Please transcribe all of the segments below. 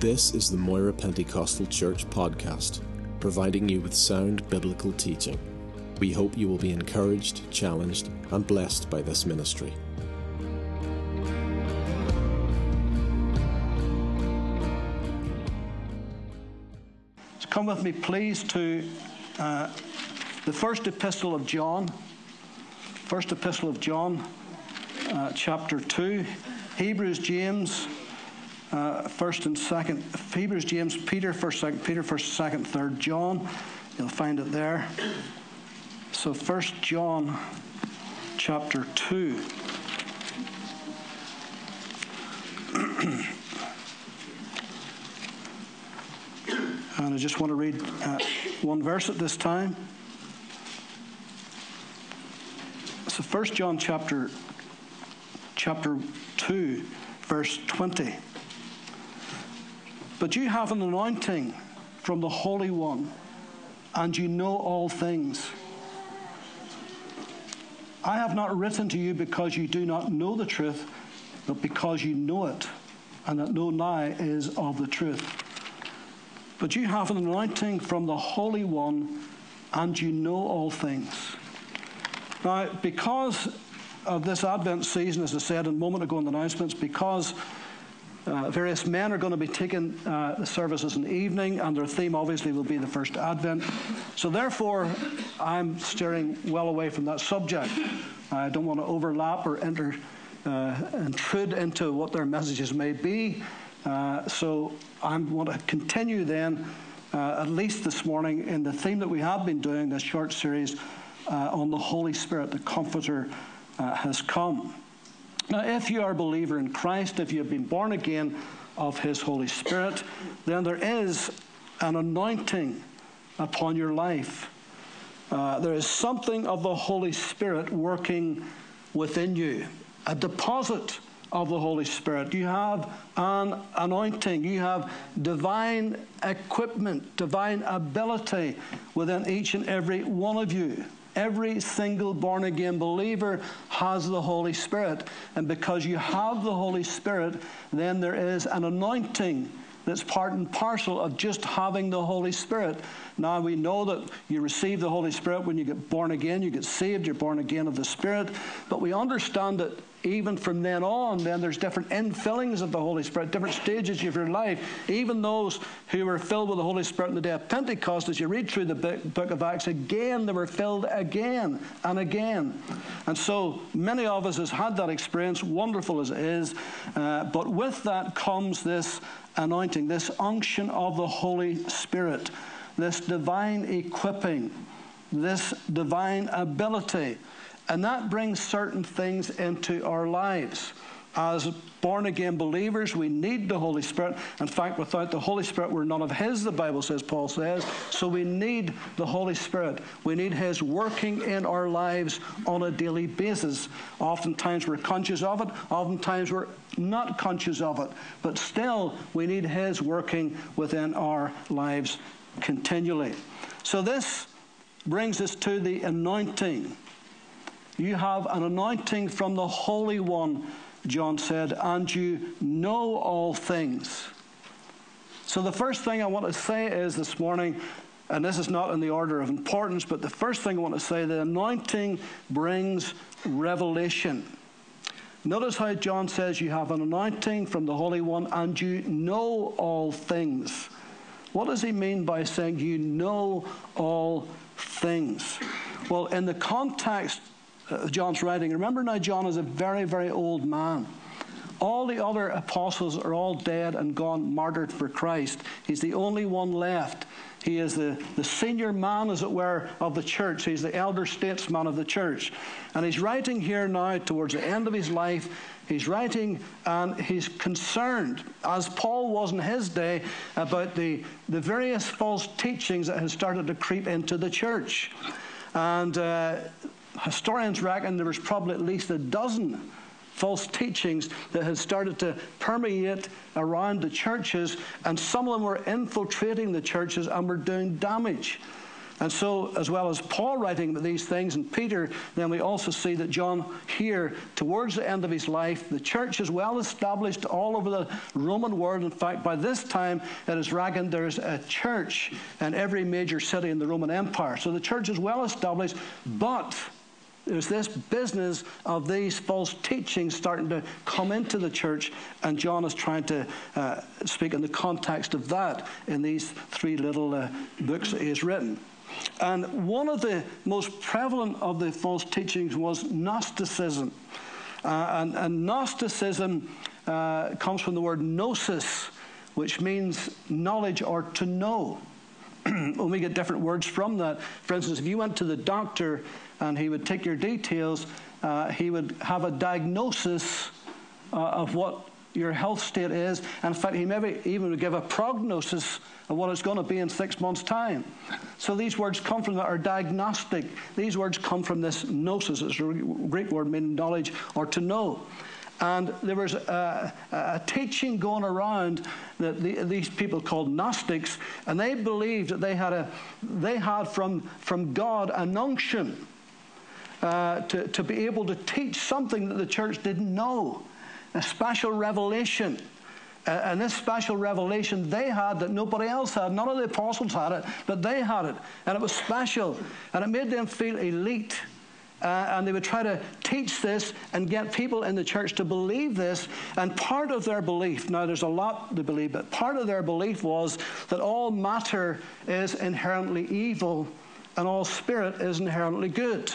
This is the Moira Pentecostal Church podcast, providing you with sound biblical teaching. We hope you will be encouraged, challenged, and blessed by this ministry. So come with me, please, to uh, the first epistle of John. First epistle of John, uh, chapter 2. Hebrews, James, uh, first and second. Hebrews, James, Peter, first, second, Peter, first, second, third. John, you'll find it there. So, first John, chapter 2. and I just want to read uh, one verse at this time. So, First John chapter chapter 2, verse 20. But you have an anointing from the Holy One, and you know all things. I have not written to you because you do not know the truth, but because you know it, and that no lie is of the truth. But you have an anointing from the Holy One, and you know all things. Now, because of this Advent season, as I said a moment ago in the announcements, because uh, various men are going to be taking uh, the services in the evening, and their theme obviously will be the first Advent. So, therefore, I'm steering well away from that subject. I don't want to overlap or enter, uh, intrude into what their messages may be. Uh, so, I want to continue then, uh, at least this morning, in the theme that we have been doing, this short series uh, on the Holy Spirit, the Comforter, has come. Now, if you are a believer in Christ, if you have been born again of His Holy Spirit, then there is an anointing upon your life. Uh, there is something of the Holy Spirit working within you, a deposit of the Holy Spirit. You have an anointing, you have divine equipment, divine ability within each and every one of you. Every single born again believer has the Holy Spirit. And because you have the Holy Spirit, then there is an anointing that's part and parcel of just having the Holy Spirit. Now we know that you receive the Holy Spirit when you get born again, you get saved, you're born again of the Spirit. But we understand that even from then on, then there's different infillings of the Holy Spirit, different stages of your life. Even those who were filled with the Holy Spirit on the day of Pentecost, as you read through the book of Acts, again they were filled again and again. And so many of us has had that experience, wonderful as it is. Uh, but with that comes this anointing, this unction of the Holy Spirit, this divine equipping, this divine ability. And that brings certain things into our lives. As born again believers, we need the Holy Spirit. In fact, without the Holy Spirit, we're none of His, the Bible says, Paul says. So we need the Holy Spirit. We need His working in our lives on a daily basis. Oftentimes we're conscious of it, oftentimes we're not conscious of it. But still, we need His working within our lives continually. So this brings us to the anointing. You have an anointing from the Holy One John said, and you know all things. So, the first thing I want to say is this morning, and this is not in the order of importance, but the first thing I want to say the anointing brings revelation. Notice how John says you have an anointing from the Holy One and you know all things. What does he mean by saying you know all things? Well, in the context uh, John's writing. Remember now, John is a very, very old man. All the other apostles are all dead and gone, martyred for Christ. He's the only one left. He is the, the senior man, as it were, of the church. He's the elder statesman of the church. And he's writing here now towards the end of his life. He's writing and he's concerned, as Paul was in his day, about the, the various false teachings that had started to creep into the church. And uh, historians reckon there was probably at least a dozen false teachings that had started to permeate around the churches, and some of them were infiltrating the churches and were doing damage. And so, as well as Paul writing these things and Peter, then we also see that John here, towards the end of his life, the church is well established all over the Roman world. In fact, by this time, it is reckoned there's a church in every major city in the Roman Empire. So the church is well established, but there's this business of these false teachings starting to come into the church, and John is trying to uh, speak in the context of that in these three little uh, books that he has written. And one of the most prevalent of the false teachings was Gnosticism. Uh, and, and, Gnosticism uh, comes from the word gnosis, which means knowledge or to know. and we get different words from that. For instance, if you went to the doctor and he would take your details, uh, he would have a diagnosis uh, of what your health state is. And in fact, he maybe even would give a prognosis of what it's going to be in six months' time. So these words come from that are diagnostic. These words come from this gnosis. It's a Greek word meaning knowledge or to know. And there was a, a teaching going around that the, these people called Gnostics, and they believed that they had, a, they had from, from God an unction uh, to, to be able to teach something that the church didn't know, a special revelation. Uh, and this special revelation they had that nobody else had. None of the apostles had it, but they had it. And it was special. And it made them feel elite. Uh, and they would try to teach this and get people in the church to believe this. And part of their belief, now there's a lot to believe, but part of their belief was that all matter is inherently evil and all spirit is inherently good.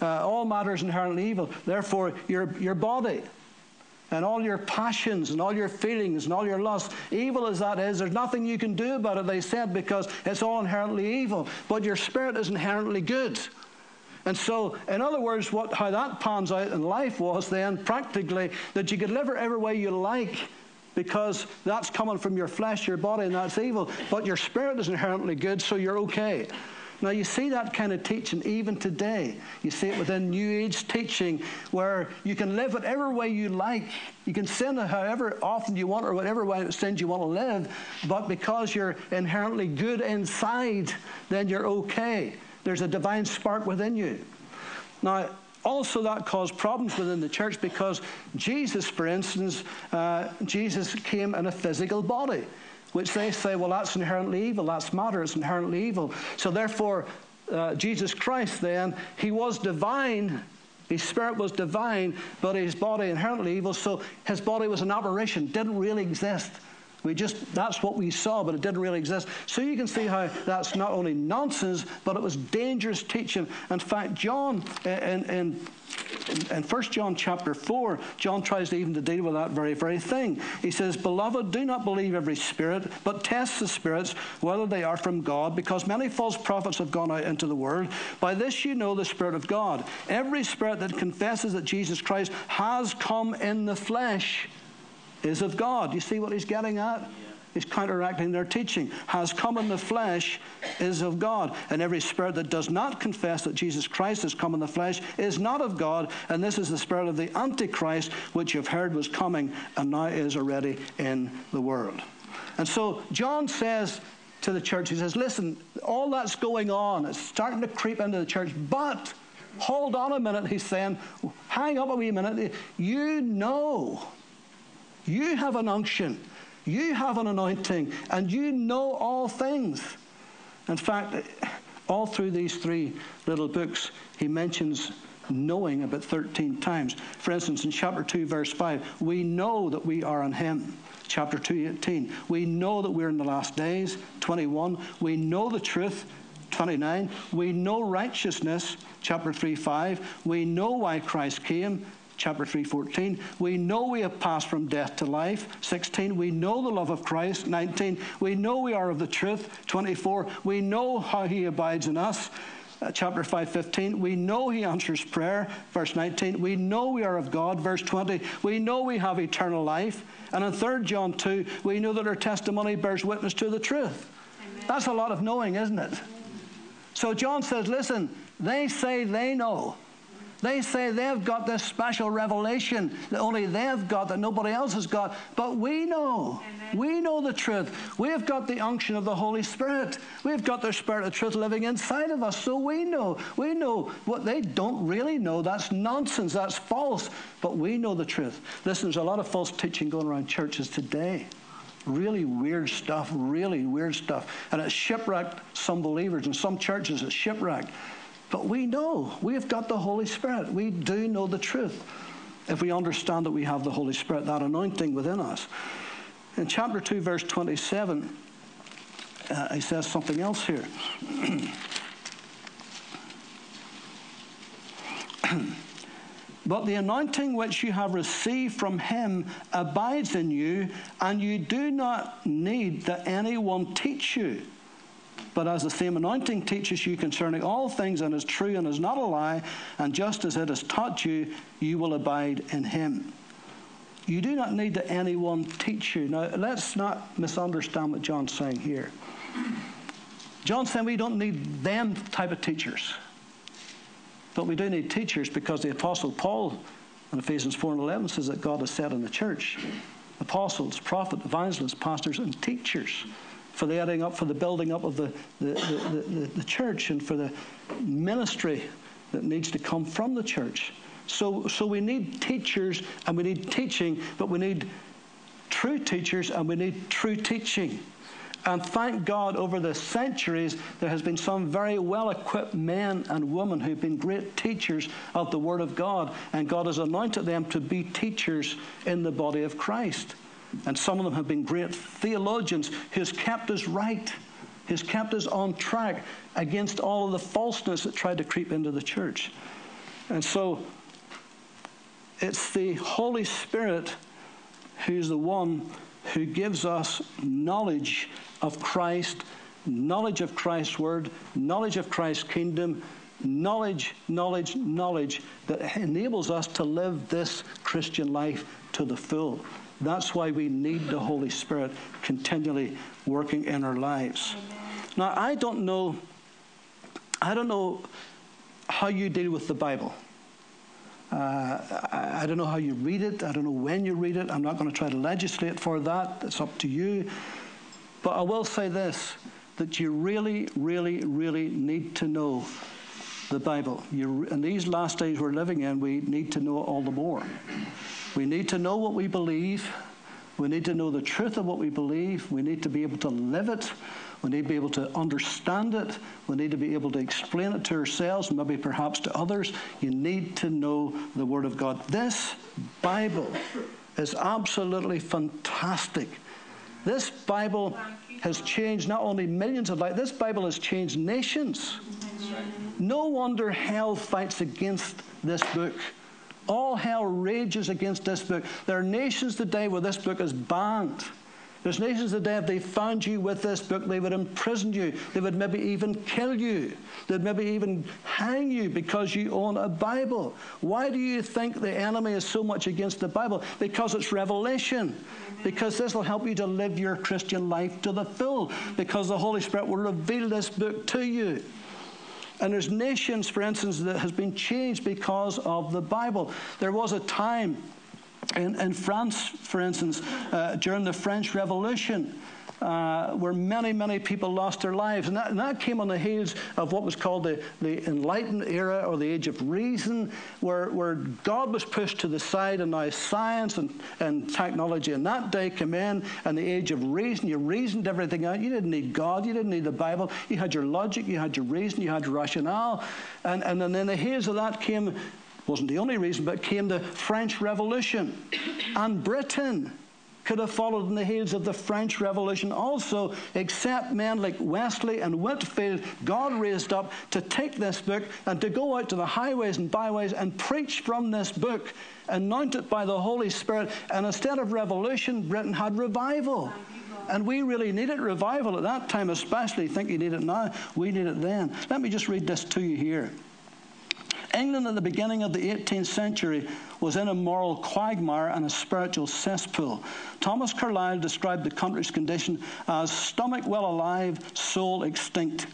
Uh, all matter is inherently evil. Therefore, your, your body and all your passions and all your feelings and all your lusts, evil as that is, there's nothing you can do about it, they said, because it's all inherently evil. But your spirit is inherently good. And so, in other words, what, how that pans out in life was then practically that you could live every way you like because that's coming from your flesh, your body, and that's evil. But your spirit is inherently good, so you're okay. Now, you see that kind of teaching even today. You see it within New Age teaching where you can live whatever way you like. You can sin however often you want or whatever way sins you want to live, but because you're inherently good inside, then you're okay. There's a divine spark within you. Now, also that caused problems within the church because Jesus, for instance, uh, Jesus came in a physical body which they say, well, that's inherently evil. That's matter. It's inherently evil. So therefore, uh, Jesus Christ then, he was divine. His spirit was divine, but his body inherently evil. So his body was an aberration, didn't really exist. We just, that's what we saw, but it didn't really exist. So you can see how that's not only nonsense, but it was dangerous teaching. In fact, John, in, in in 1 John chapter 4, John tries to even to deal with that very, very thing. He says, Beloved, do not believe every spirit, but test the spirits whether they are from God, because many false prophets have gone out into the world. By this you know the Spirit of God. Every spirit that confesses that Jesus Christ has come in the flesh is of God. You see what he's getting at? He's counteracting their teaching, has come in the flesh, is of God. And every spirit that does not confess that Jesus Christ has come in the flesh is not of God. And this is the spirit of the Antichrist, which you've heard was coming and now is already in the world. And so John says to the church, he says, Listen, all that's going on, it's starting to creep into the church, but hold on a minute, he's saying, hang up a wee minute. You know, you have an unction. You have an anointing and you know all things. In fact, all through these three little books, he mentions knowing about 13 times. For instance, in chapter 2, verse 5, we know that we are in him. Chapter 2, 18, we know that we're in the last days. 21, we know the truth. 29, we know righteousness. Chapter 3, 5, we know why Christ came chapter 3, 14. We know we have passed from death to life. 16. We know the love of Christ. 19. We know we are of the truth. 24. We know how he abides in us. Uh, chapter 5, 15. We know he answers prayer. Verse 19. We know we are of God. Verse 20. We know we have eternal life. And in 3 John 2, we know that our testimony bears witness to the truth. Amen. That's a lot of knowing, isn't it? So John says, listen, they say they know. They say they've got this special revelation that only they've got, that nobody else has got. But we know. Amen. We know the truth. We've got the unction of the Holy Spirit. We've got the Spirit of truth living inside of us. So we know. We know what they don't really know. That's nonsense. That's false. But we know the truth. Listen, there's a lot of false teaching going around churches today really weird stuff, really weird stuff. And it's shipwrecked some believers. In some churches, it's shipwrecked. But we know we've got the Holy Spirit. We do know the truth if we understand that we have the Holy Spirit, that anointing within us. In chapter 2, verse 27, uh, he says something else here. But the anointing which you have received from him abides in you, and you do not need that anyone teach you. But as the same anointing teaches you concerning all things and is true and is not a lie, and just as it has taught you, you will abide in him. You do not need that anyone teach you. Now, let's not misunderstand what John's saying here. John's saying we don't need them type of teachers. But we do need teachers because the Apostle Paul in Ephesians 4 and 11 says that God has set in the church apostles, prophets, evangelists, pastors, and teachers for the adding up, for the building up of the, the, the, the, the church and for the ministry that needs to come from the church. So, so we need teachers and we need teaching, but we need true teachers and we need true teaching. And thank God, over the centuries, there has been some very well equipped men and women who've been great teachers of the Word of God, and God has anointed them to be teachers in the body of Christ. And some of them have been great theologians who's kept us right, who's kept us on track against all of the falseness that tried to creep into the church. And so it's the Holy Spirit who's the one who gives us knowledge of Christ, knowledge of Christ's word, knowledge of Christ's kingdom, knowledge, knowledge, knowledge that enables us to live this Christian life to the full. That's why we need the Holy Spirit continually working in our lives. Now, I don't know, I don't know how you deal with the Bible. Uh, I, I, don't know how you read it. I don't know when you read it. I'm not going to try to legislate for that. It's up to you. But I will say this that you really, really, really need to know the Bible. You, in these last days we're living in, we need to know it all the more. We need to know what we believe. We need to know the truth of what we believe. We need to be able to live it. We need to be able to understand it. We need to be able to explain it to ourselves, maybe perhaps to others. You need to know the Word of God. This Bible is absolutely fantastic. This Bible has changed not only millions of lives, this Bible has changed nations. No wonder hell fights against this book. All hell rages against this book. There are nations today where this book is banned. There's nations today, if they found you with this book, they would imprison you. They would maybe even kill you. They'd maybe even hang you because you own a Bible. Why do you think the enemy is so much against the Bible? Because it's revelation. Because this will help you to live your Christian life to the full. Because the Holy Spirit will reveal this book to you. And there's nations, for instance, that has been changed because of the Bible. There was a time in, in France, for instance, uh, during the French Revolution, uh, where many, many people lost their lives. And that, and that, came on the heels of what was called the, the Enlightened era or the Age of Reason, where, where God was pushed to the side and now science and, and technology in that day came in and the Age of Reason. You reasoned everything out. You didn't need God. You didn't need the Bible. You had your logic. You had your reason. You had your rationale. And, and then in the heels of that came, wasn't the only reason, but came the French Revolution and Britain could have followed in the heels of the French Revolution also, except men like Wesley and Whitefield, God raised up to take this book and to go out to the highways and byways and preach from this book, anointed by the Holy Spirit. And instead of revolution, Britain had revival. And we really needed revival at that time, especially. Think you need it now. We need it then. Let me just read this to you here. England at the beginning of the 18th century was in a moral quagmire and a spiritual cesspool. Thomas Carlyle described the country's condition as stomach well alive, soul extinct.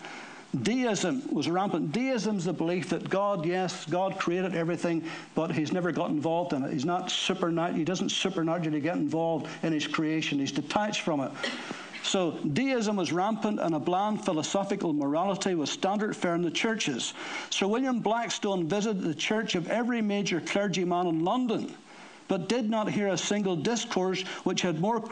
Deism was rampant. Deism is the belief that God, yes, God created everything, but He's never got involved in it. He's not supernatural. He doesn't supernaturally get involved in His creation. He's detached from it. So deism was rampant, and a bland philosophical morality was standard fare in the churches. Sir William Blackstone visited the church of every major clergyman in London but did not hear a single discourse which had more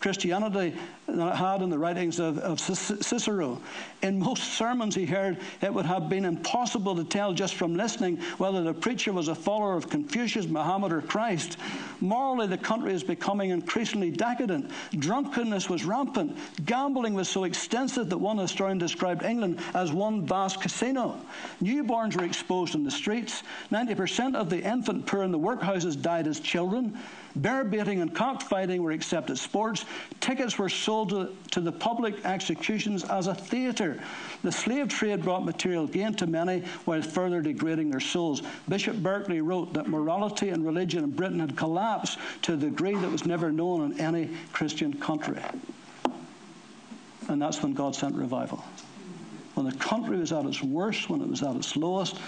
Christianity had in the writings of, of Cicero. In most sermons he heard, it would have been impossible to tell just from listening whether the preacher was a follower of Confucius, Muhammad, or Christ. Morally, the country is becoming increasingly decadent. Drunkenness was rampant. Gambling was so extensive that one historian described England as one vast casino. Newborns were exposed in the streets. 90% of the infant poor in the workhouses died as children. Bear baiting and cockfighting were accepted sports. Tickets were sold to, to the public executions as a theatre. The slave trade brought material gain to many while further degrading their souls. Bishop Berkeley wrote that morality and religion in Britain had collapsed to a degree that was never known in any Christian country. And that's when God sent revival. When the country was at its worst, when it was at its lowest,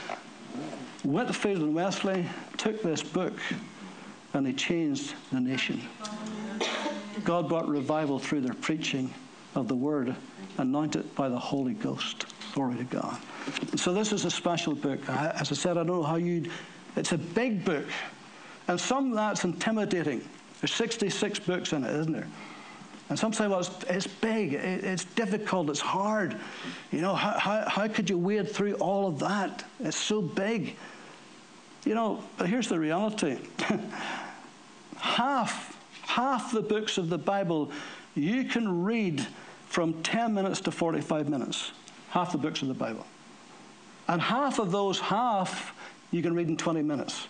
Whitefield and Wesley took this book and they changed the nation. God brought revival through their preaching of the word, anointed by the Holy Ghost. Glory to God. So this is a special book. As I said, I don't know how you. It's a big book, and some that's intimidating. There's 66 books in it, isn't there? And some say, well, it's, it's big, it, it's difficult, it's hard. You know, how, how, how could you wade through all of that? It's so big. You know, but here's the reality half, half the books of the Bible you can read from 10 minutes to 45 minutes. Half the books of the Bible. And half of those half you can read in 20 minutes.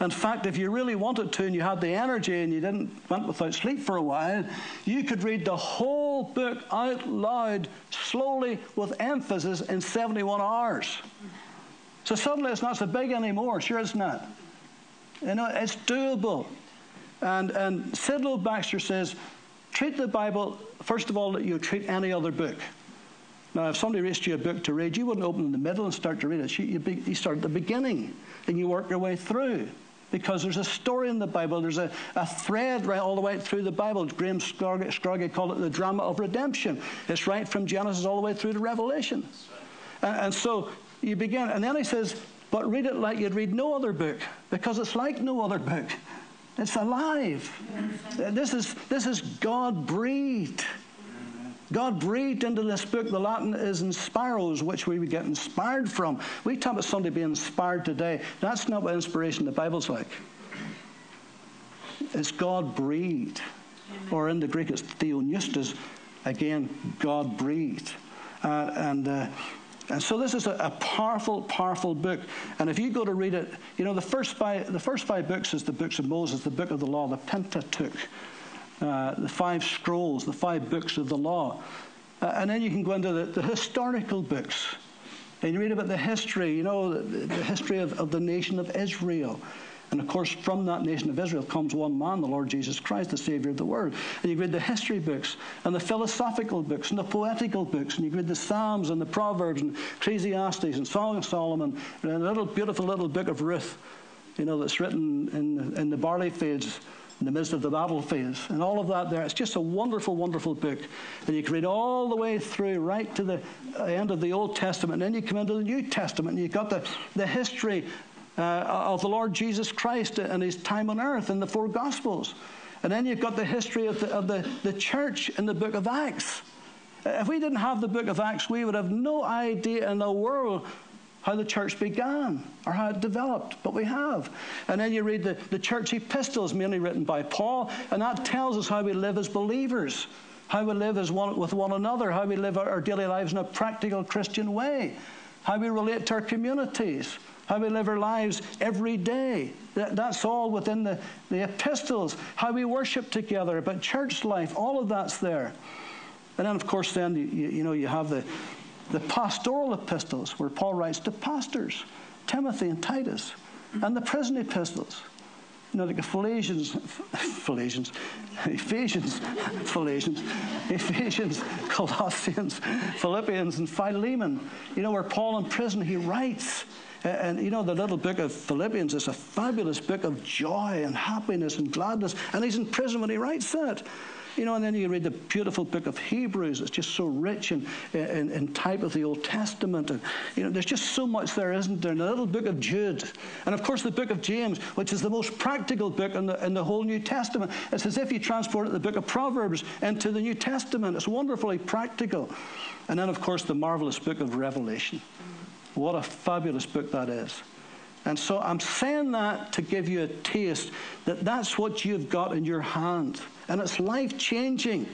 In fact, if you really wanted to and you had the energy and you didn't went without sleep for a while, you could read the whole book out loud, slowly, with emphasis in 71 hours. So suddenly it's not so big anymore. Sure, it's not. You know, it's doable. And, and Sidlow Baxter says, treat the Bible, first of all, that you treat any other book. Now, if somebody reads you a book to read, you wouldn't open in the middle and start to read it. You, you, you start at the beginning and you work your way through because there's a story in the Bible. There's a, a thread right all the way through the Bible. Graham Scroggie called it the drama of redemption. It's right from Genesis all the way through to Revelation. And, and so you begin, and then he says, but read it like you'd read no other book, because it's like no other book. It's alive. This is, this is God breathed. God breathed into this book. The Latin is inspiros, which we would get inspired from. We talk about somebody being inspired today. That's not what inspiration the Bible's like. It's God breathed. Or in the Greek, it's theopneustos. Again, God breathed. Uh, and uh, and so this is a, a, powerful, powerful book. And if you go to read it, you know, the first five, the first five books is the books of Moses, the book of the law, the Pentateuch, uh, the five scrolls, the five books of the law. Uh, and then you can go into the, the, historical books. And you read about the history, you know, the, the history of, of the nation of Israel. And of course, from that nation of Israel comes one man, the Lord Jesus Christ, the Savior of the world. And you read the history books, and the philosophical books, and the poetical books, and you read the Psalms, and the Proverbs, and Ecclesiastes, and Song of Solomon, and a little beautiful little book of Ruth, you know, that's written in, in the barley fields in the midst of the battlefields, and all of that there. It's just a wonderful, wonderful book. And you can read all the way through, right to the end of the Old Testament, and then you come into the New Testament, and you've got the, the history uh, of the Lord Jesus Christ and his time on earth in the four Gospels. And then you've got the history of the, of the, the church in the book of Acts. If we didn't have the book of Acts, we would have no idea in the world how the church began or how it developed, but we have. And then you read the, the church epistles, mainly written by Paul, and that tells us how we live as believers, how we live as one, with one another, how we live our, our daily lives in a practical Christian way, how we relate to our communities, how we live our lives every day. That, that's all within the, the epistles, how we worship together, but church life, all of that's there. And then, of course, then you, you know you have the, the pastoral epistles where Paul writes to pastors, Timothy and Titus, and the prison epistles. you know, like Ephesians, Ephesians, Ephesians, Ephesians, Ephesians, Colossians, Philippians, and Philemon. You know, where Paul in prison, he writes. And you know, the little book of Philippians is a fabulous book of joy and happiness and gladness. And he's in prison when he writes that. You know, and then you read the beautiful book of Hebrews. It's just so rich in, in, in type of the Old Testament. And, you know, there's just so much there, isn't there? And the little book of Jude. And, of course, the book of James, which is the most practical book in the, in the whole New Testament. It's as if you transported the book of Proverbs into the New Testament. It's wonderfully practical. And then, of course, the marvelous book of Revelation. What a fabulous book that is. And so I'm saying that to give you a taste that that's what you've got in your hand. And it's life changing.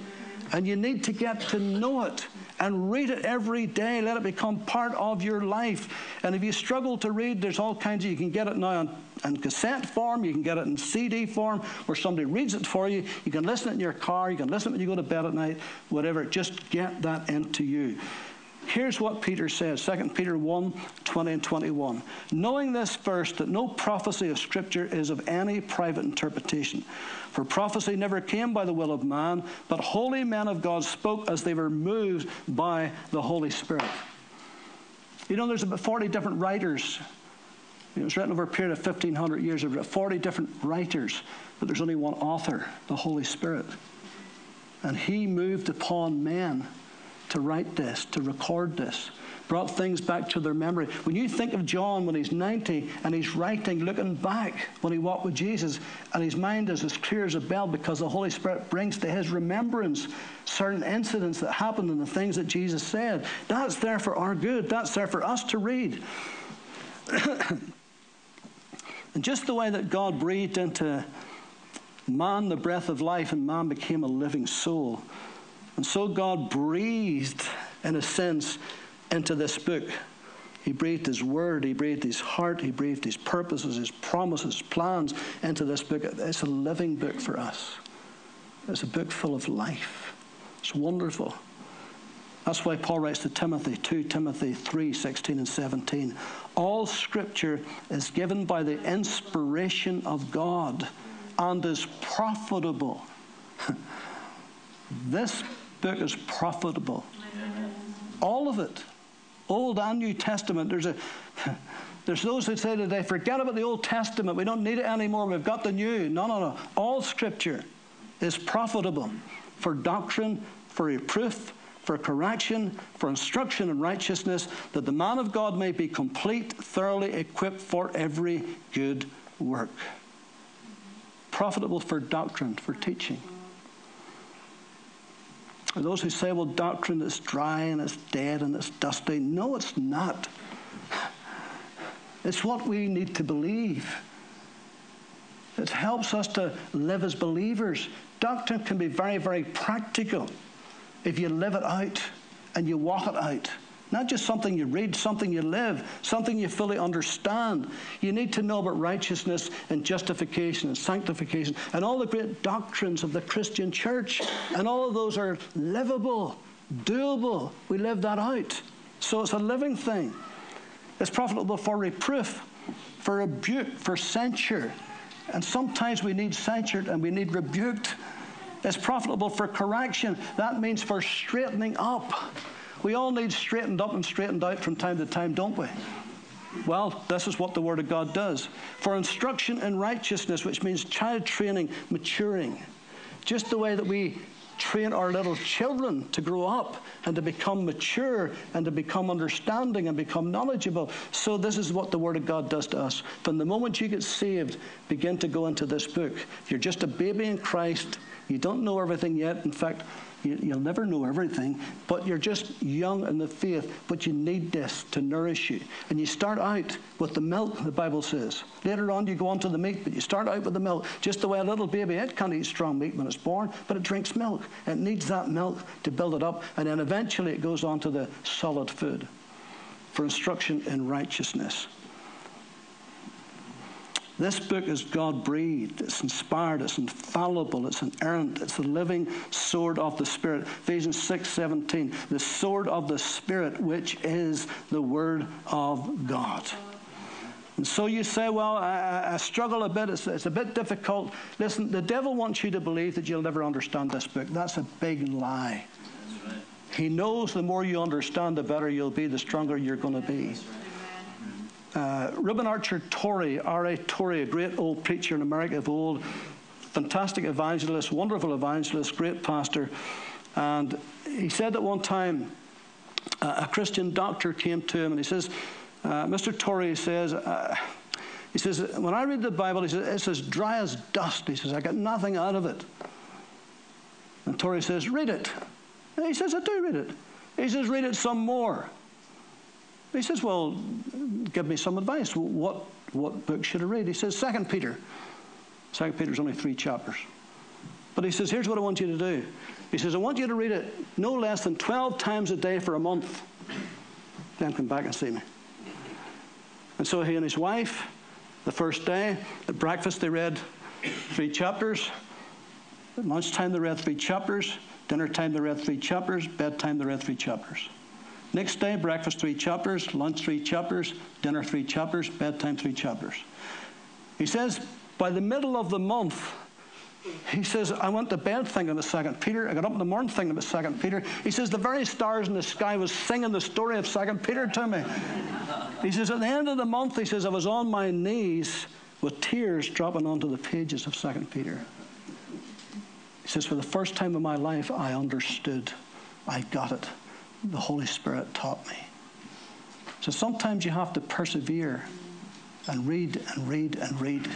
And you need to get to know it and read it every day. Let it become part of your life. And if you struggle to read, there's all kinds of, you can get it now on, on cassette form, you can get it in CD form where somebody reads it for you. You can listen it in your car, you can listen it when you go to bed at night, whatever. Just get that into you. Here's what Peter says 2 Peter 1 20 and 21. Knowing this first, that no prophecy of Scripture is of any private interpretation. For prophecy never came by the will of man, but holy men of God spoke as they were moved by the Holy Spirit. You know, there's about 40 different writers. It was written over a period of 1,500 years. About 40 different writers, but there's only one author, the Holy Spirit. And he moved upon men to write this, to record this, brought things back to their memory. When you think of John when he's 90 and he's writing, looking back when he walked with Jesus, and his mind is as clear as a bell because the Holy Spirit brings to his remembrance certain incidents that happened and the things that Jesus said. That's there for our good, that's there for us to read. and just the way that God breathed into man the breath of life and man became a living soul and so God breathed, in a sense, into this book. He breathed His word, He breathed His heart, He breathed His purposes, His promises, His plans into this book. It's a living book for us. It's a book full of life. It's wonderful. That's why Paul writes to Timothy, 2 Timothy 3 16 and 17. All scripture is given by the inspiration of God and is profitable. this book is profitable. All of it. Old and New Testament. There's a there's those who say today, forget about the Old Testament. We don't need it anymore. We've got the new. No, no, no. All scripture is profitable for doctrine, for reproof, for correction, for instruction in righteousness, that the man of God may be complete, thoroughly equipped for every good work. Profitable for doctrine, for teaching. Those who say, well, doctrine is dry and it's dead and it's dusty. No, it's not. It's what we need to believe. It helps us to live as believers. Doctrine can be very, very practical if you live it out and you walk it out. Not just something you read, something you live, something you fully understand. You need to know about righteousness and justification and sanctification and all the great doctrines of the Christian church. And all of those are livable, doable. We live that out. So it's a living thing. It's profitable for reproof, for rebuke, for censure. And sometimes we need censured and we need rebuked. It's profitable for correction. That means for straightening up. We all need straightened up and straightened out from time to time, don't we? Well, this is what the Word of God does. For instruction in righteousness, which means child training, maturing. Just the way that we train our little children to grow up and to become mature and to become understanding and become knowledgeable. So, this is what the Word of God does to us. From the moment you get saved, begin to go into this book. You're just a baby in Christ, you don't know everything yet. In fact, you, will never know everything, but you're just young in the faith, but you need this to nourish you. And you start out with the milk, the Bible says. Later on, you go on to the meat, but you start out with the milk. Just the way a little baby, it can't eat strong meat when it's born, but it drinks milk. It needs that milk to build it up, and then eventually it goes on to the solid food for instruction in righteousness. This book is God breathed, it's inspired, it's infallible, it's inerrant, it's the living sword of the Spirit. Ephesians 6 17, the sword of the Spirit, which is the Word of God. And so you say, Well, I, I struggle a bit, it's, it's, a bit difficult. Listen, the devil wants you to believe that you'll never understand this book. That's a big lie. Right. He knows the more you understand, the better you'll be, the stronger you're going to be. Uh, Reuben Archer Torrey, R.A. Torrey, a great old preacher in America of old, fantastic evangelist, wonderful evangelist, great pastor. And he said that one time, uh, a Christian doctor came to him and he says, uh, Mr. Torrey says, uh, he says, when I read the Bible, he says, it's as dry as dust. He says, I get nothing out of it. And Torrey says, read it. And he says, I do read it. He says, read it some more. He says, well, give me some advice. What, what book should I read? He says, Second Peter. Second Peter's only three chapters. But he says, here's what I want you to do. He says, I want you to read it no less than 12 times a day for a month. Then come back and see me. And so he and his wife, the first day, at breakfast they read three chapters. At lunchtime they read three chapters. Dinner time they read three chapters. Bedtime they read three chapters. Next day, breakfast three chapters, lunch three chapters, dinner three chapters, bedtime three chapters. He says, by the middle of the month, he says, I went to bed thinking about Second Peter. I got up in the morning thinking about Second Peter. He says, the very stars in the sky was singing the story of Second Peter to me. he says, at the end of the month, he says, I was on my knees with tears dropping onto the pages of Second Peter. He says, for the first time in my life, I understood. I got it. The Holy Spirit taught me. So sometimes you have to persevere and read and read and read.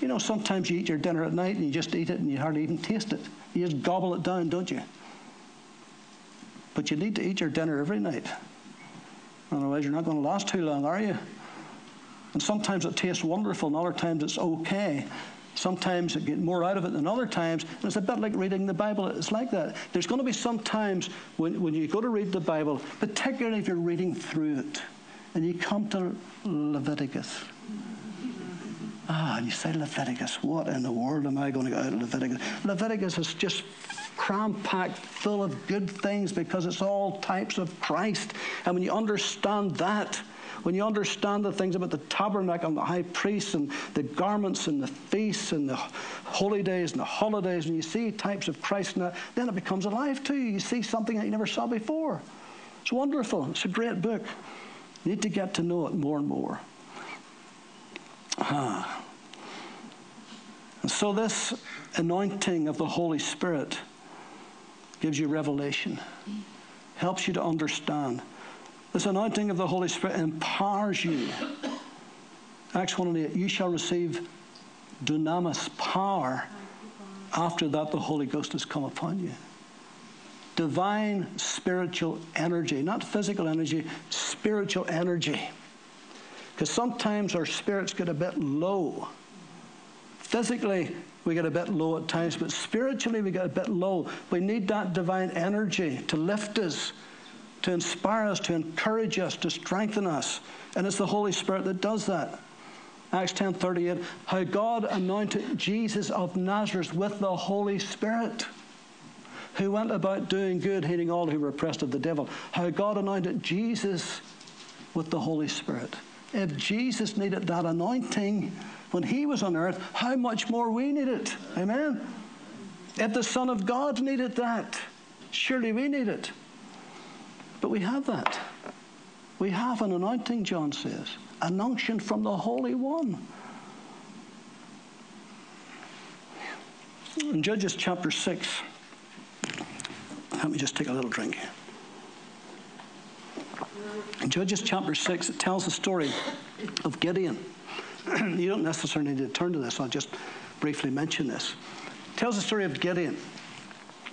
You know, sometimes you eat your dinner at night and you just eat it and you hardly even taste it. You just gobble it down, don't you? But you need to eat your dinner every night. Otherwise, you're not going to last too long, are you? And sometimes it tastes wonderful, and other times it's okay. Sometimes you get more out of it than other times. And it's a bit like reading the Bible. It's like that. There's going to be some times when, when you go to read the Bible, particularly if you're reading through it, and you come to Leviticus. Ah, and you say Leviticus. What in the world am I going to get out of Leviticus? Leviticus is just cram packed full of good things because it's all types of Christ. And when you understand that, when you understand the things about the tabernacle and the high priest and the garments and the feasts and the holy days and the holidays, and you see types of Christ in that, then it becomes alive to you. You see something that you never saw before. It's wonderful. It's a great book. You need to get to know it more and more. Ah. And so, this anointing of the Holy Spirit gives you revelation, helps you to understand. This anointing of the Holy Spirit empowers you. Acts 1 and 8, you shall receive dunamis, power. After that, the Holy Ghost has come upon you. Divine spiritual energy, not physical energy, spiritual energy. Because sometimes our spirits get a bit low. Physically, we get a bit low at times, but spiritually, we get a bit low. We need that divine energy to lift us to inspire us, to encourage us, to strengthen us. And it's the Holy Spirit that does that. Acts 10:38, how God anointed Jesus of Nazareth with the Holy Spirit, who went about doing good, healing all who were oppressed of the devil. How God anointed Jesus with the Holy Spirit. If Jesus needed that anointing when he was on earth, how much more we need it? Amen. If the Son of God needed that, surely we need it. But we have that. We have an anointing, John says, an unction from the Holy One. In Judges chapter 6, let me just take a little drink here. In Judges chapter 6, it tells the story of Gideon. you don't necessarily need to turn to this, I'll just briefly mention this. It tells the story of Gideon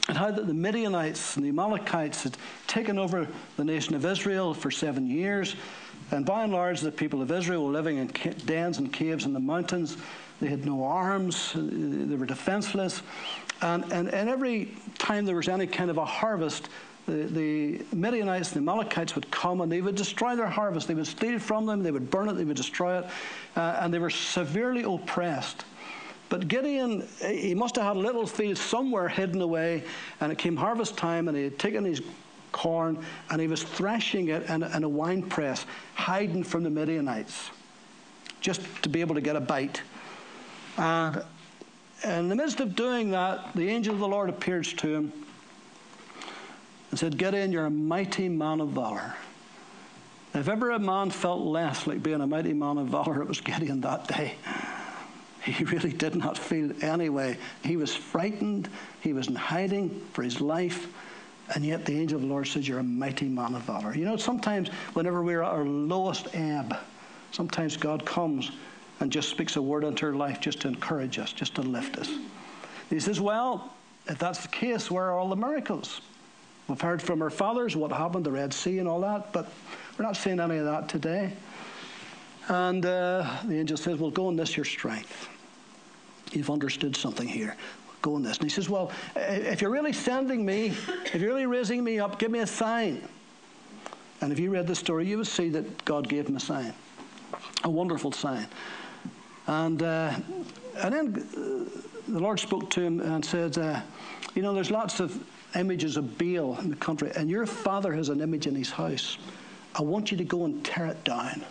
and how that the Midianites and the Amalekites had taken over the nation of Israel for seven years. And by and large, the people of Israel were living in dens and caves in the mountains. They had no arms, they were defenseless. And, and, and every time there was any kind of a harvest, the, the Midianites and the Amalekites would come and they would destroy their harvest. They would steal from them, they would burn it, they would destroy it. Uh, and they were severely oppressed. But Gideon, he must have had a little field somewhere hidden away, and it came harvest time, and he had taken his corn and he was threshing it in a, in a wine press, hiding from the Midianites, just to be able to get a bite. And in the midst of doing that, the angel of the Lord appears to him and said, Gideon, you're a mighty man of valor. If ever a man felt less like being a mighty man of valor, it was Gideon that day. He really did not feel anyway. He was frightened. He was in hiding for his life. And yet the angel of the Lord says, You're a mighty man of valor. You know, sometimes whenever we're at our lowest ebb, sometimes God comes and just speaks a word into our life just to encourage us, just to lift us. He says, Well, if that's the case, where are all the miracles? We've heard from our fathers what happened, the Red Sea and all that, but we're not seeing any of that today. And uh, the angel says, Well, go in this, your strength. You've understood something here. Go in this. And he says, Well, if you're really sending me, if you're really raising me up, give me a sign. And if you read the story, you would see that God gave him a sign, a wonderful sign. And, uh, and then uh, the Lord spoke to him and said, uh, You know, there's lots of images of Baal in the country, and your father has an image in his house. I want you to go and tear it down.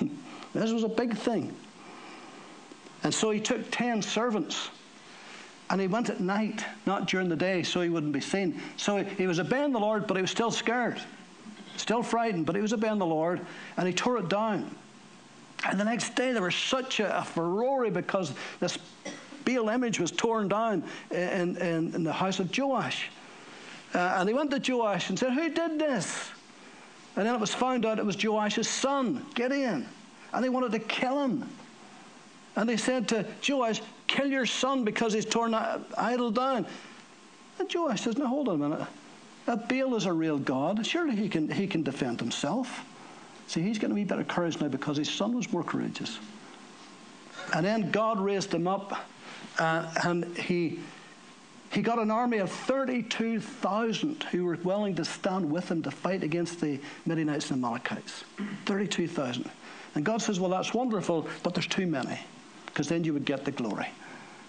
this was a big thing. And so he took 10 servants and he went at night, not during the day, so he wouldn't be seen. So he, he was obeying the Lord, but he was still scared, still frightened, but he was obeying the Lord, and he tore it down. And the next day there was such a, a furore because this Baal image was torn down in, in, in the house of Joash. Uh, and they went to Joash and said, Who did this? And then it was found out it was Joash's son, Gideon. And they wanted to kill him. And they said to Joash, Kill your son because he's torn that idol down. And Joash says, Now hold on a minute. That Baal is a real God. Surely he can, he can defend himself. See, he's going to be better courage now because his son was more courageous. And then God raised him up uh, and he, he got an army of 32,000 who were willing to stand with him to fight against the Midianites and Amalekites. 32,000. And God says, Well, that's wonderful, but there's too many because then you would get the glory.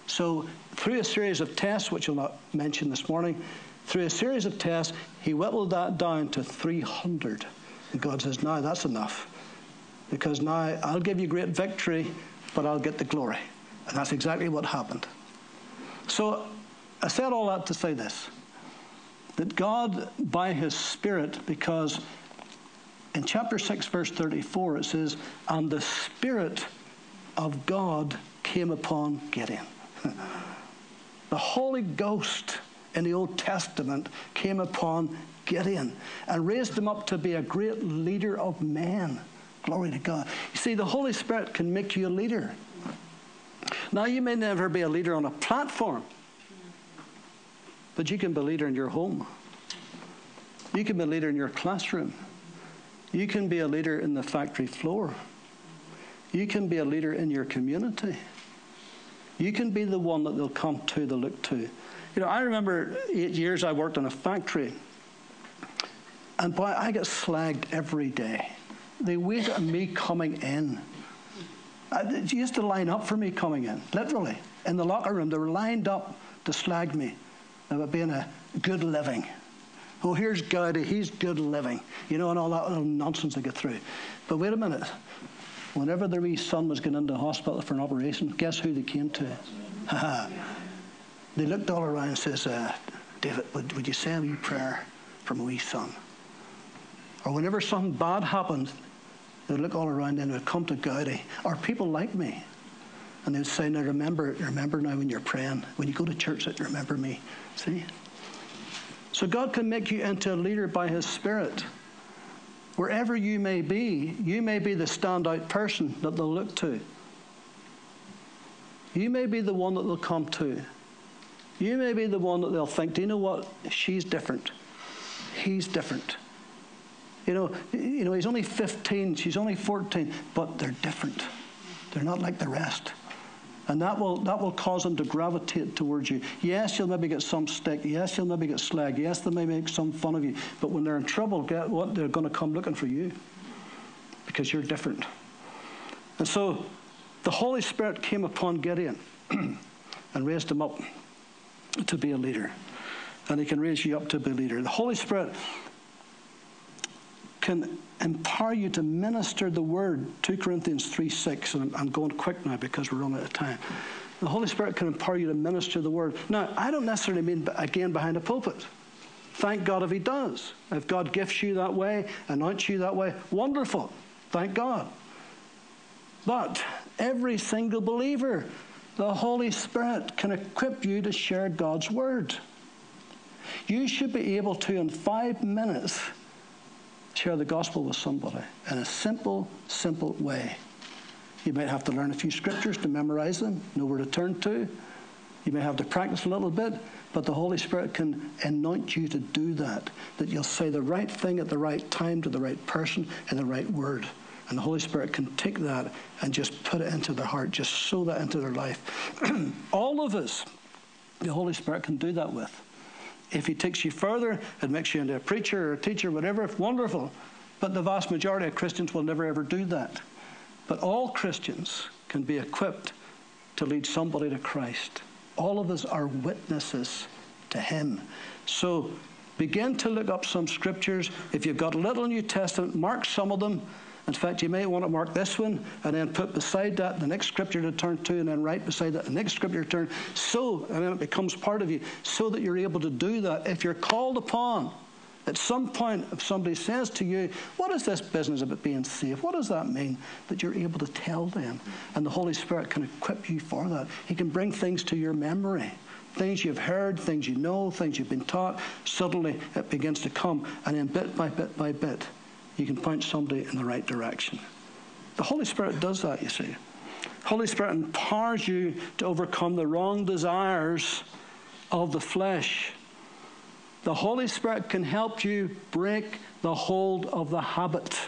So, through a series of tests, which I'll not mention this morning, through a series of tests, he whittled that down to 300. And God says, Now that's enough. Because now I'll give you great victory, but I'll get the glory. And that's exactly what happened. So, I said all that to say this that God, by His Spirit, because in chapter 6, verse 34, it says, And the Spirit of God came upon Gideon. the Holy Ghost in the Old Testament came upon Gideon and raised him up to be a great leader of men. Glory to God. You see, the Holy Spirit can make you a leader. Now, you may never be a leader on a platform, but you can be a leader in your home. You can be a leader in your classroom. You can be a leader in the factory floor. You can be a leader in your community. You can be the one that they'll come to, they'll look to. You know, I remember eight years I worked in a factory, and boy, I get slagged every day. They wait on me coming in. They used to line up for me coming in, literally. In the locker room, they were lined up to slag me about being a good living. Oh, here's Gowdy, he's good living, you know, and all that nonsense they get through. But wait a minute, Whenever their wee son was going into hospital for an operation, guess who they came to? they looked all around and says, uh, David, would, would you say a wee prayer for my wee son? Or whenever something bad happened, they'd look all around and they'd come to Gowdy, or people like me. And they'd say, Now remember, remember now when you're praying, when you go to church, that remember me. See? So God can make you into a leader by His Spirit. Wherever you may be, you may be the standout person that they'll look to. You may be the one that they'll come to. You may be the one that they'll think, do you know what? She's different. He's different. You know, you know, he's only 15, she's only 14, but they're different. They're not like the rest. And that will, that will cause them to gravitate towards you. Yes, you'll maybe get some stick. Yes, you'll maybe get slag. Yes, they may make some fun of you. But when they're in trouble, get what? They're going to come looking for you because you're different. And so the Holy Spirit came upon Gideon and raised him up to be a leader. And he can raise you up to be a leader. The Holy Spirit can empower you to minister the word. 2 Corinthians 3 6, and I'm going quick now because we're running out of time. The Holy Spirit can empower you to minister the word. Now, I don't necessarily mean, again, behind a pulpit. Thank God if He does. If God gifts you that way, anoints you that way, wonderful. Thank God. But every single believer, the Holy Spirit can equip you to share God's word. You should be able to, in five minutes, share the gospel with somebody in a simple, simple way. You might have to learn a few scriptures to memorize them, know where to turn to. You may have to practice a little bit, but the Holy Spirit can anoint you to do that, that you'll say the right thing at the right time to the right person in the right word. And the Holy Spirit can take that and just put it into their heart, just sow that into their life. All of us, the Holy Spirit can do that with. If He takes you further and makes you into a preacher or a teacher, whatever, wonderful. But the vast majority of Christians will never ever do that. But all Christians can be equipped to lead somebody to Christ. All of us are witnesses to Him. So begin to look up some scriptures. If you've got a little New Testament, mark some of them in fact, you may want to mark this one and then put beside that the next scripture to turn to, and then right beside that the next scripture to turn. So, and then it becomes part of you, so that you're able to do that. If you're called upon, at some point, if somebody says to you, What is this business about being saved? What does that mean? That you're able to tell them. And the Holy Spirit can equip you for that. He can bring things to your memory. Things you've heard, things you know, things you've been taught. Suddenly it begins to come. And then bit by bit by bit, you can point somebody in the right direction. The Holy Spirit does that, you see. Holy Spirit empowers you to overcome the wrong desires of the flesh. The Holy Spirit can help you break the hold of the habit.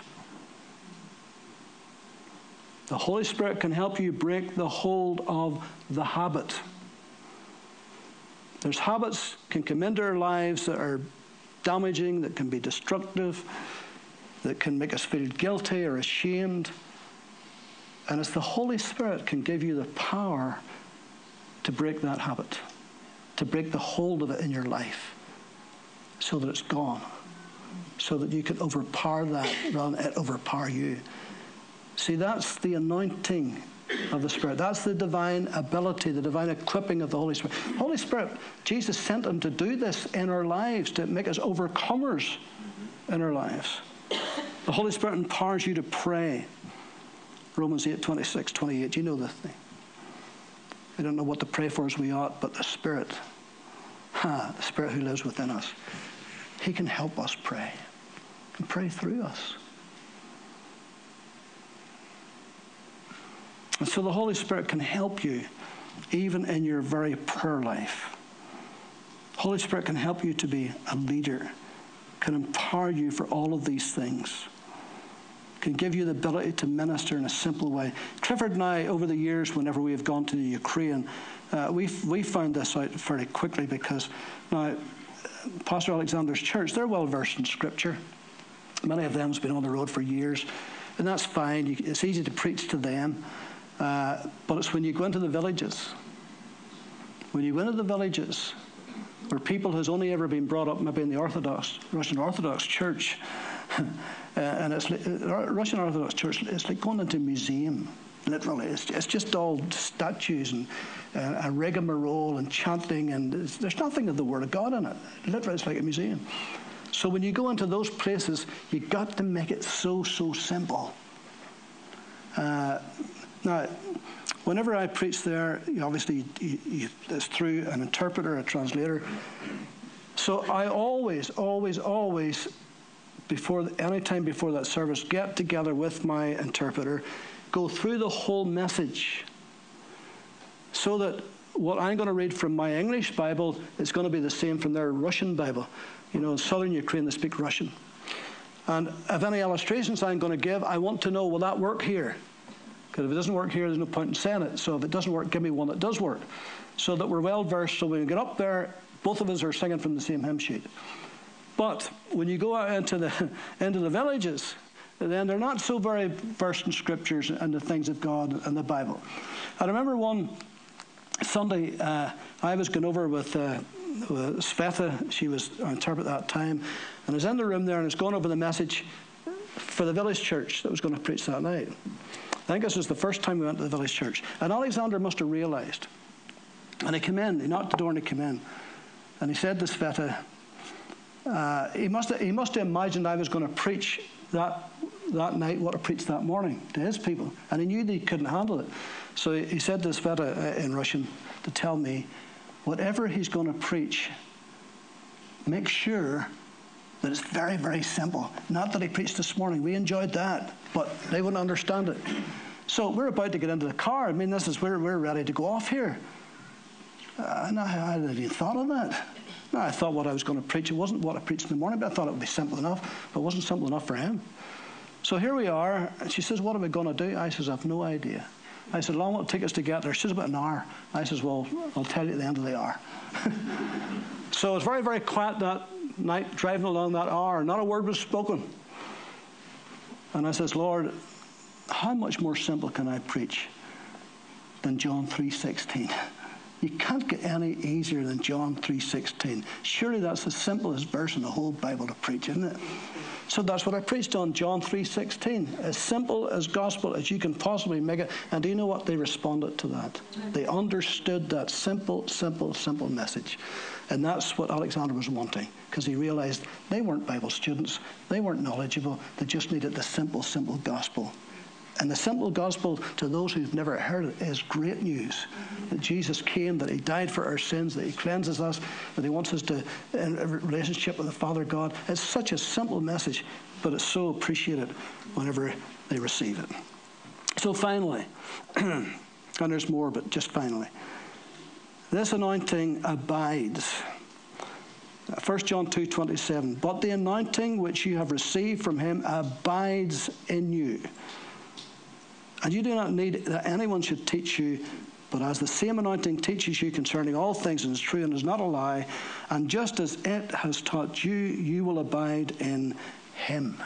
The Holy Spirit can help you break the hold of the habit. There's habits can come into our lives that are damaging, that can be destructive that can make us feel guilty or ashamed. And it's the Holy Spirit can give you the power to break that habit, to break the hold of it in your life so that it's gone, so that you can overpower that rather than it overpower you. See, that's the anointing of the Spirit. That's the divine ability, the divine equipping of the Holy Spirit. Holy Spirit, Jesus sent him to do this in our lives, to make us overcomers in our lives. The Holy Spirit empowers you to pray. Romans 8, 26, 28. You know this thing. We don't know what to pray for as we ought, but the Spirit, the Spirit who lives within us, He can help us pray and pray through us. And so the Holy Spirit can help you even in your very prayer life. Holy Spirit can help you to be a leader can empower you for all of these things, can give you the ability to minister in a simple way. Clifford and I, over the years, whenever we have gone to the Ukraine, uh, we we found this out fairly quickly because now Pastor Alexander's church, they're well versed in Scripture. Many of them have been on the road for years, and that's fine. You, it's easy to preach to them, uh, but it's when you go into the villages. When you go into the villages, where people who's only ever been brought up maybe in the Orthodox, Russian Orthodox Church, uh, and it's like, uh, Russian Orthodox Church, it's like going into a museum, literally. It's, it's just all statues and uh, a rigmarole and chanting, and there's nothing of the Word of God in it. Literally, it's like a museum. So when you go into those places, you got to make it so, so simple. Uh, now, whenever I preach there, obviously it's through an interpreter, a translator. So I always, always, always, before any time before that service, get together with my interpreter, go through the whole message, so that what I'm going to read from my English Bible is going to be the same from their Russian Bible. You know, in southern Ukraine they speak Russian. And if any illustrations I'm going to give, I want to know will that work here? Because if it doesn't work here, there's no point in saying it. So if it doesn't work, give me one that does work. So that we're well versed, so when we get up there, both of us are singing from the same hymn sheet. But when you go out into the, into the villages, then they're not so very versed in scriptures and the things of God and the Bible. I remember one Sunday, uh, I was going over with, uh, with she was our interpret at that time, and I was in the room there and I was going over the message for the village church that was going to preach that night. I think this was the first time we went to the village church. And Alexander must have realized. And he came in, he knocked the door and he came in. And he said to Sveta, uh, he, must have, he must have imagined I was going to preach that, that night what I preached that morning to his people. And he knew that he couldn't handle it. So he, said to Sveta uh, in Russian to tell me, whatever he's going to preach, make sure that it's very, very simple. Not that he preached this morning. We enjoyed that, but they wouldn't understand it. So we're about to get into the car. I mean, this is where we're ready to go off here. Uh, and I, I hadn't even thought of that. I thought what I was going to preach, it wasn't what I preached in the morning, but I thought it would be simple enough, but it wasn't simple enough for him. So here we are, and she says, What are we going to do? I says, I've no idea. I said, long will it take us to get there? She says, About an hour. I says, Well, I'll tell you at the end of the hour. so it's very, very quiet that night, driving along that hour. Not a word was spoken. And I says, Lord, how much more simple can I preach than John 3.16? You can't get any easier than John 3.16. Surely that's the simplest verse in the whole Bible to preach, isn't it? So that's what I preached on John 3.16. As simple as gospel as you can possibly make it. And do you know what? They responded to that. They understood that simple, simple, simple message. And that's what Alexander was wanting because he realized they weren't Bible students. They weren't knowledgeable. They just needed the simple, simple gospel. And the simple gospel to those who've never heard it is great news that Jesus came, that He died for our sins, that He cleanses us, that He wants us to in a relationship with the Father God. It's such a simple message, but it's so appreciated whenever they receive it. So finally, and there's more, but just finally, this anointing abides. 1 John 2:27 But the anointing which you have received from him abides in you and you do not need that anyone should teach you, but as the same anointing teaches you concerning all things and is true and is not a lie, and just as it has taught you, you will abide in him.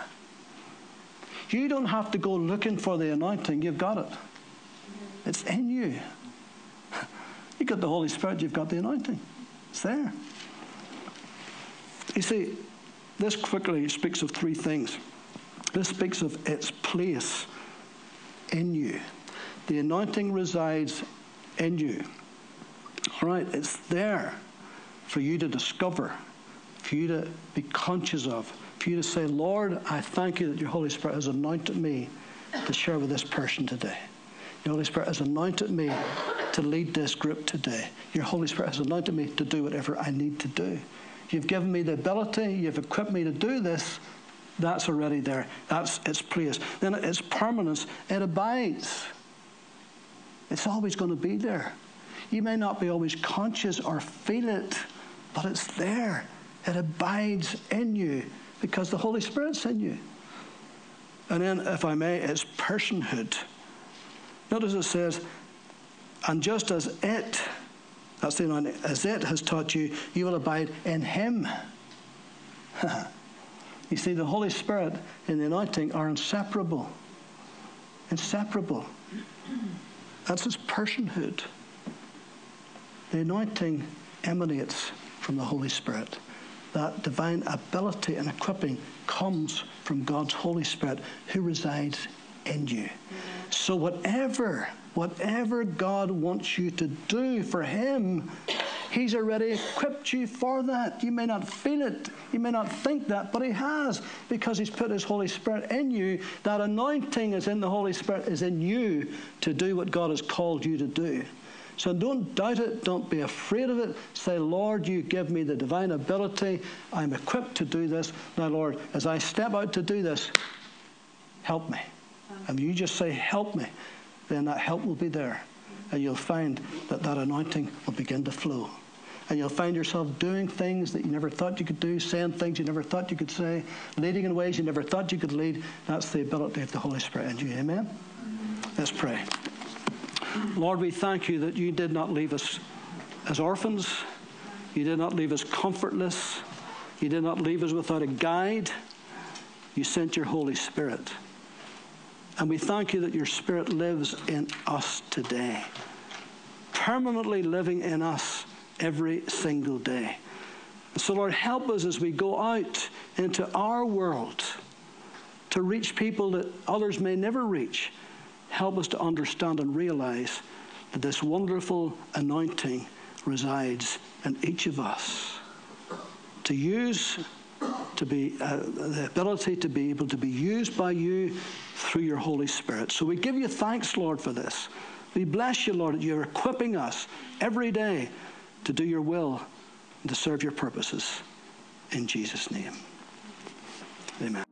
You don't have to go looking for the anointing, you've got it. It's in you. You've got the Holy Spirit, you've got the anointing. It's there. You see, this quickly speaks of three things. This speaks of its place in you. The anointing resides in you. All right, it's there for you to discover, for you to be conscious of, for you to say, Lord, I thank you that your Holy Spirit has anointed me to share with this person today. Your Holy Spirit has anointed me to lead this group today. Your Holy Spirit has anointed me to do whatever I need to do. You've given me the ability, you've equipped me to do this. That's already there. That's its place. Then its permanence, it abides. It's always going to be there. You may not be always conscious or feel it, but it's there. It abides in you because the Holy Spirit's in you. And then, if I may, it's personhood. Notice it says, and just as it, that's the anointing, as it has taught you, you will abide in Him. You see, the Holy Spirit and the anointing are inseparable. Inseparable. That's his personhood. The anointing emanates from the Holy Spirit. That divine ability and equipping comes from God's Holy Spirit who resides in you. So, whatever, whatever God wants you to do for Him, He's already equipped you for that. You may not feel it, you may not think that, but He has because He's put His Holy Spirit in you. That anointing is in the Holy Spirit, is in you to do what God has called you to do. So don't doubt it, don't be afraid of it. Say, Lord, you give me the divine ability. I'm equipped to do this. Now, Lord, as I step out to do this, help me. And you just say, help me, then that help will be there. And you'll find that that anointing will begin to flow and you'll find yourself doing things that you never thought you could do, saying things you never thought you could say, leading in ways you never thought you could lead. That's the ability of the Holy Spirit in you. Amen? Let's pray. Lord, we thank you that you did not leave us as orphans. You did not leave us comfortless. You did not leave us without a guide. You sent your Holy Spirit. And we thank you that your Spirit lives in us today, permanently living in us every single day. So, Lord, help us as we go out into our world to reach people that others may never reach. Help us to understand and realize that this wonderful anointing resides in each of us. To use, to be, uh, the ability to be able to be used by you through your Holy Spirit. So we give you thanks, Lord, for this. We bless you, Lord, that you're equipping us every day to do your will and to serve your purposes. In Jesus' name. Amen.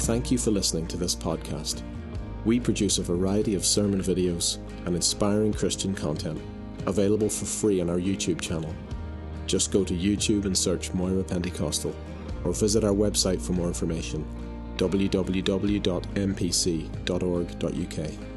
Thank you for listening to this podcast. We produce a variety of sermon videos and inspiring Christian content available for free on our YouTube channel. Just go to YouTube and search Moira Pentecostal or visit our website for more information www.mpc.org.uk.